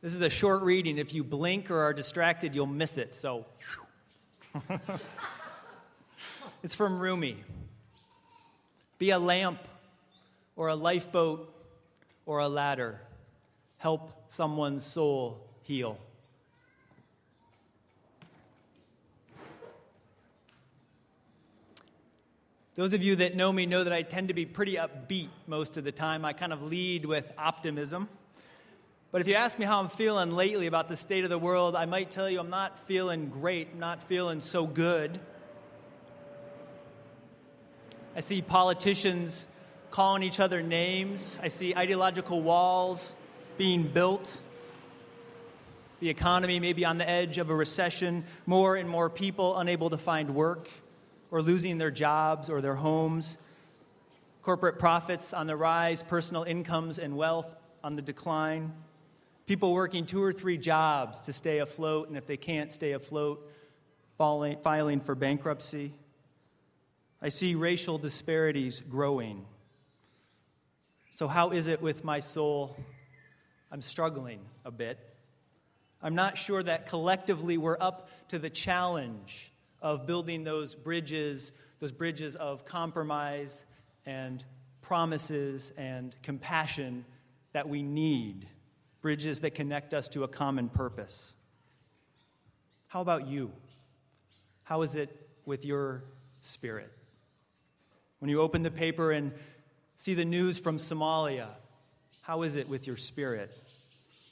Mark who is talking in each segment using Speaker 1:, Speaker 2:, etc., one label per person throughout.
Speaker 1: This is a short reading. If you blink or are distracted, you'll miss it. So, it's from Rumi. Be a lamp or a lifeboat or a ladder. Help someone's soul heal. Those of you that know me know that I tend to be pretty upbeat most of the time. I kind of lead with optimism. But if you ask me how I'm feeling lately about the state of the world, I might tell you I'm not feeling great, not feeling so good. I see politicians calling each other names, I see ideological walls being built. The economy may be on the edge of a recession, more and more people unable to find work or losing their jobs or their homes, corporate profits on the rise, personal incomes and wealth on the decline. People working two or three jobs to stay afloat, and if they can't stay afloat, filing for bankruptcy. I see racial disparities growing. So, how is it with my soul? I'm struggling a bit. I'm not sure that collectively we're up to the challenge of building those bridges, those bridges of compromise and promises and compassion that we need bridges that connect us to a common purpose. How about you? How is it with your spirit? When you open the paper and see the news from Somalia, how is it with your spirit?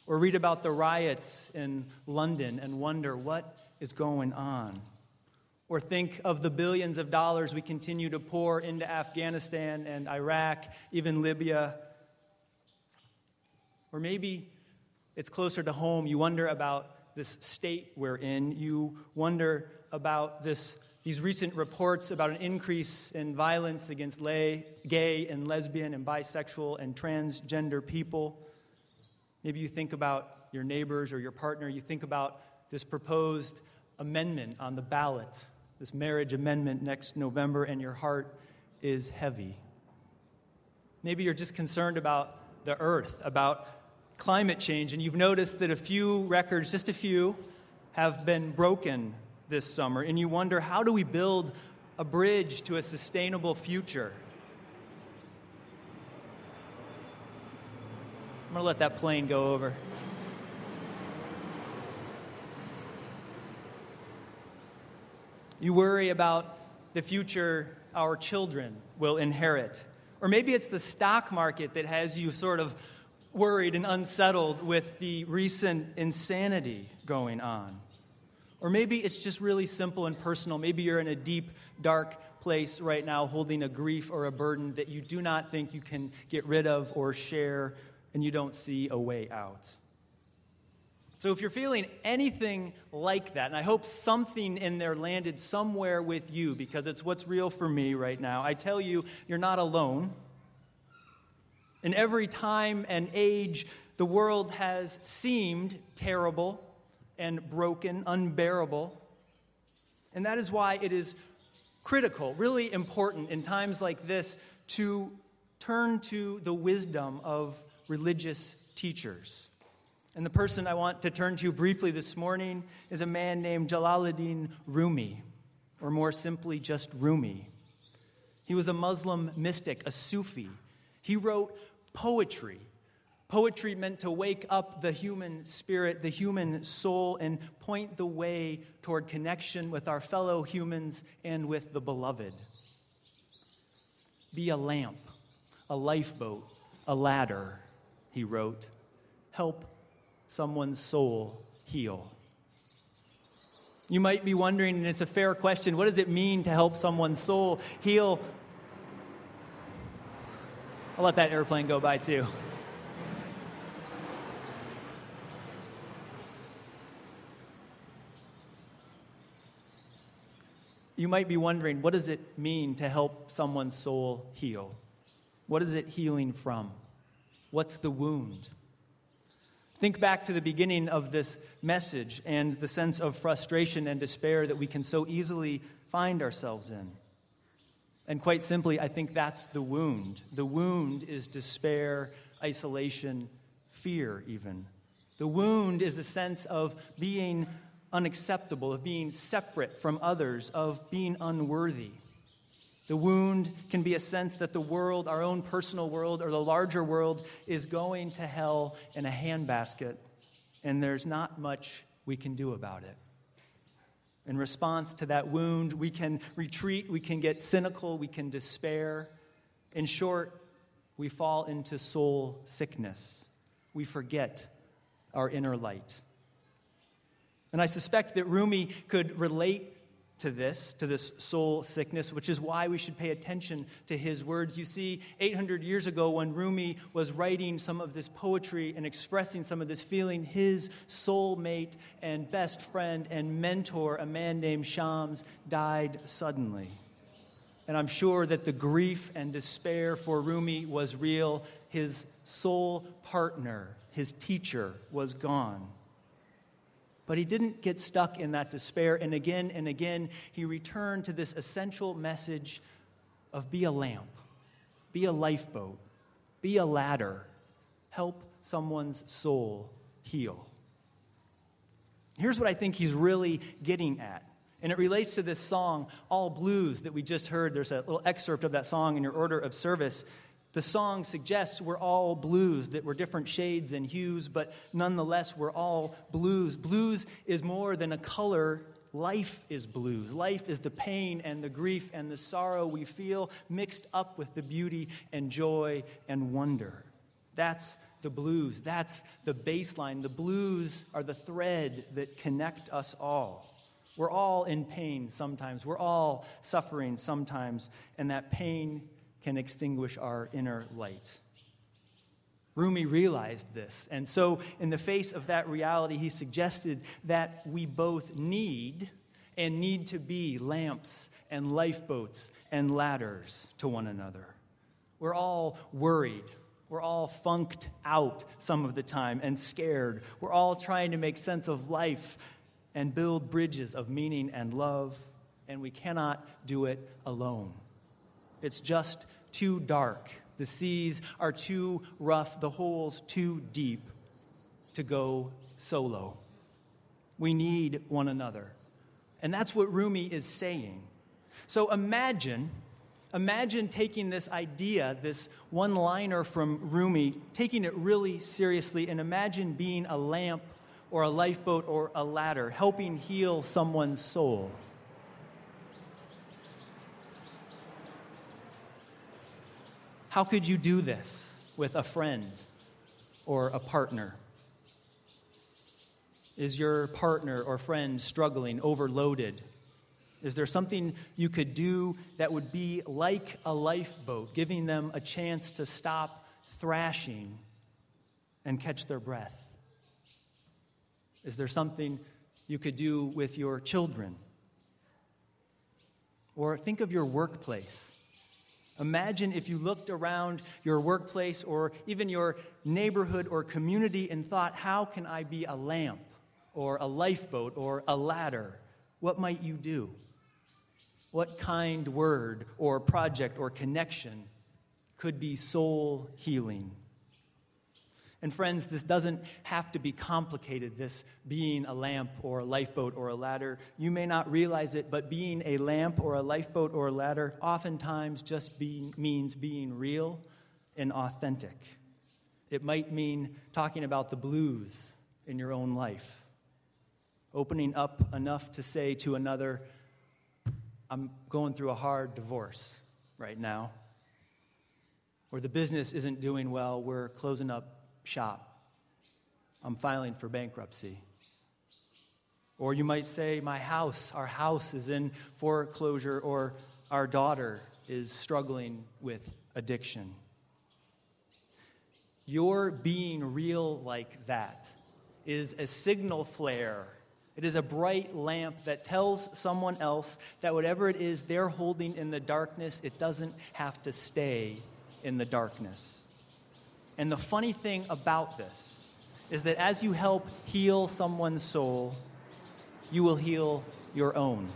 Speaker 1: Or read about the riots in London and wonder what is going on? Or think of the billions of dollars we continue to pour into Afghanistan and Iraq, even Libya. Or maybe it's closer to home. You wonder about this state we're in. You wonder about this, these recent reports about an increase in violence against lay, gay and lesbian and bisexual and transgender people. Maybe you think about your neighbors or your partner. You think about this proposed amendment on the ballot, this marriage amendment next November, and your heart is heavy. Maybe you're just concerned about the earth, about climate change, and you've noticed that a few records, just a few, have been broken this summer, and you wonder how do we build a bridge to a sustainable future? I'm to let that plane go over. You worry about the future our children will inherit. Or maybe it's the stock market that has you sort of worried and unsettled with the recent insanity going on. Or maybe it's just really simple and personal. Maybe you're in a deep, dark place right now holding a grief or a burden that you do not think you can get rid of or share, and you don't see a way out. So, if you're feeling anything like that, and I hope something in there landed somewhere with you because it's what's real for me right now, I tell you, you're not alone. In every time and age, the world has seemed terrible and broken, unbearable. And that is why it is critical, really important in times like this to turn to the wisdom of religious teachers. And the person I want to turn to briefly this morning is a man named Jalaluddin Rumi, or more simply, just Rumi. He was a Muslim mystic, a Sufi. He wrote poetry. Poetry meant to wake up the human spirit, the human soul, and point the way toward connection with our fellow humans and with the beloved. Be a lamp, a lifeboat, a ladder, he wrote. Help someone's soul heal. You might be wondering, and it's a fair question what does it mean to help someone's soul heal? I'll let that airplane go by too. You might be wondering, what does it mean to help someone's soul heal? What is it healing from? What's the wound? Think back to the beginning of this message and the sense of frustration and despair that we can so easily find ourselves in. And quite simply, I think that's the wound. The wound is despair, isolation, fear, even. The wound is a sense of being unacceptable, of being separate from others, of being unworthy. The wound can be a sense that the world, our own personal world, or the larger world, is going to hell in a handbasket, and there's not much we can do about it. In response to that wound, we can retreat, we can get cynical, we can despair. In short, we fall into soul sickness. We forget our inner light. And I suspect that Rumi could relate to this, to this soul sickness, which is why we should pay attention to his words. You see, 800 years ago, when Rumi was writing some of this poetry and expressing some of this feeling, his soulmate and best friend and mentor, a man named Shams, died suddenly. And I'm sure that the grief and despair for Rumi was real. His soul partner, his teacher, was gone. But he didn't get stuck in that despair. And again and again, he returned to this essential message of be a lamp, be a lifeboat, be a ladder, help someone's soul heal. Here's what I think he's really getting at. And it relates to this song, All Blues, that we just heard. There's a little excerpt of that song in your order of service. The song suggests we're all blues, that we're different shades and hues, but nonetheless, we're all blues. Blues is more than a color. Life is blues. Life is the pain and the grief and the sorrow we feel mixed up with the beauty and joy and wonder. That's the blues. That's the baseline. The blues are the thread that connect us all. We're all in pain sometimes. We're all suffering sometimes, and that pain can extinguish our inner light. Rumi realized this, and so, in the face of that reality, he suggested that we both need and need to be lamps and lifeboats and ladders to one another. We're all worried. We're all funked out some of the time and scared. We're all trying to make sense of life and build bridges of meaning and love, and we cannot do it alone. It's just too dark. The seas are too rough, the holes too deep to go solo. We need one another. And that's what Rumi is saying. So imagine, imagine taking this idea, this one liner from Rumi, taking it really seriously, and imagine being a lamp or a lifeboat or a ladder, helping heal someone's soul. How could you do this with a friend or a partner? Is your partner or friend struggling, overloaded? Is there something you could do that would be like a lifeboat, giving them a chance to stop thrashing and catch their breath? Is there something you could do with your children? Or think of your workplace. Imagine if you looked around your workplace or even your neighborhood or community and thought, how can I be a lamp or a lifeboat or a ladder? What might you do? What kind word or project or connection could be soul healing? And friends, this doesn't have to be complicated, this being a lamp or a lifeboat or a ladder. You may not realize it, but being a lamp or a lifeboat or a ladder oftentimes just be, means being real and authentic. It might mean talking about the blues in your own life, opening up enough to say to another, I'm going through a hard divorce right now, or the business isn't doing well, we're closing up shop. I'm filing for bankruptcy. Or you might say, My house, our house is in foreclosure, or our daughter is struggling with addiction. Your being real like that is a signal flare. It is a bright lamp that tells someone else that whatever it is they're holding in the darkness, it doesn't have to stay in the darkness. And the funny thing about this is that as you help heal someone's soul, you will heal your own.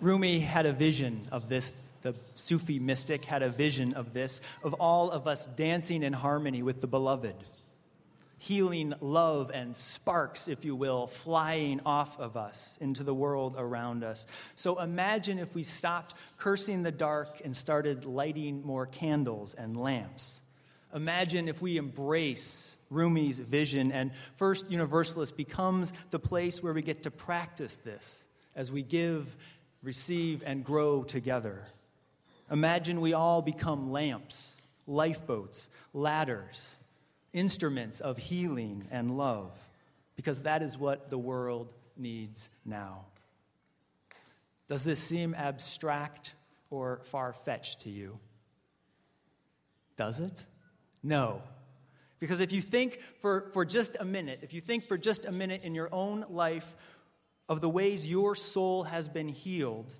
Speaker 1: Rumi had a vision of this. The Sufi mystic had a vision of this, of all of us dancing in harmony with the beloved healing love and sparks, if you will, flying off of us into the world around us. So imagine if we stopped cursing the dark and started lighting more candles and lamps. Imagine if we embrace Rumi's vision and First Universalist becomes the place where we get to practice this as we give, receive, and grow together. Imagine we all become lamps, lifeboats, ladders instruments of healing and love, because that is what the world needs now. Does this seem abstract or far fetched to you? Does it? No. Because if you think for, for just a minute, if you think for just a minute in your own life of the ways your soul has been healed,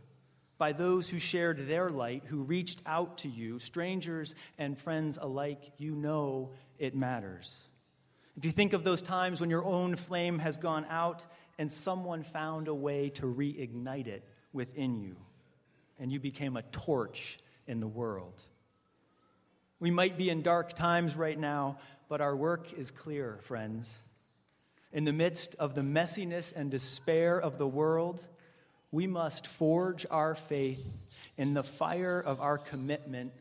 Speaker 1: by those who shared their light, who reached out to you, strangers and friends alike, you know it matters. If you think of those times when your own flame has gone out and someone found a way to reignite it within you, and you became a torch in the world. We might be in dark times right now, but our work is clear, friends. In the midst of the messiness and despair of the world, we must forge our faith in the fire of our commitment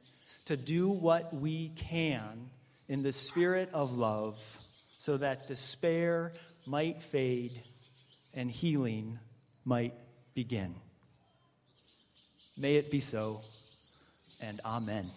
Speaker 1: to do what we can in the spirit of love so that despair might fade and healing might begin. May it be so, and amen.